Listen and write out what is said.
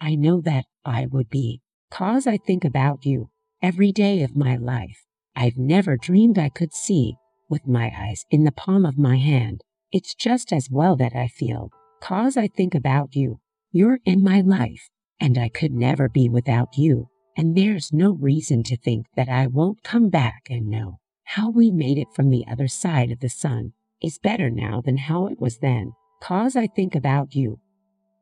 I know that I would be. Cause I think about you every day of my life. I've never dreamed I could see with my eyes in the palm of my hand. It's just as well that I feel. Cause I think about you. You're in my life, and I could never be without you. And there's no reason to think that I won't come back and know how we made it from the other side of the sun is better now than how it was then. Cause I think about you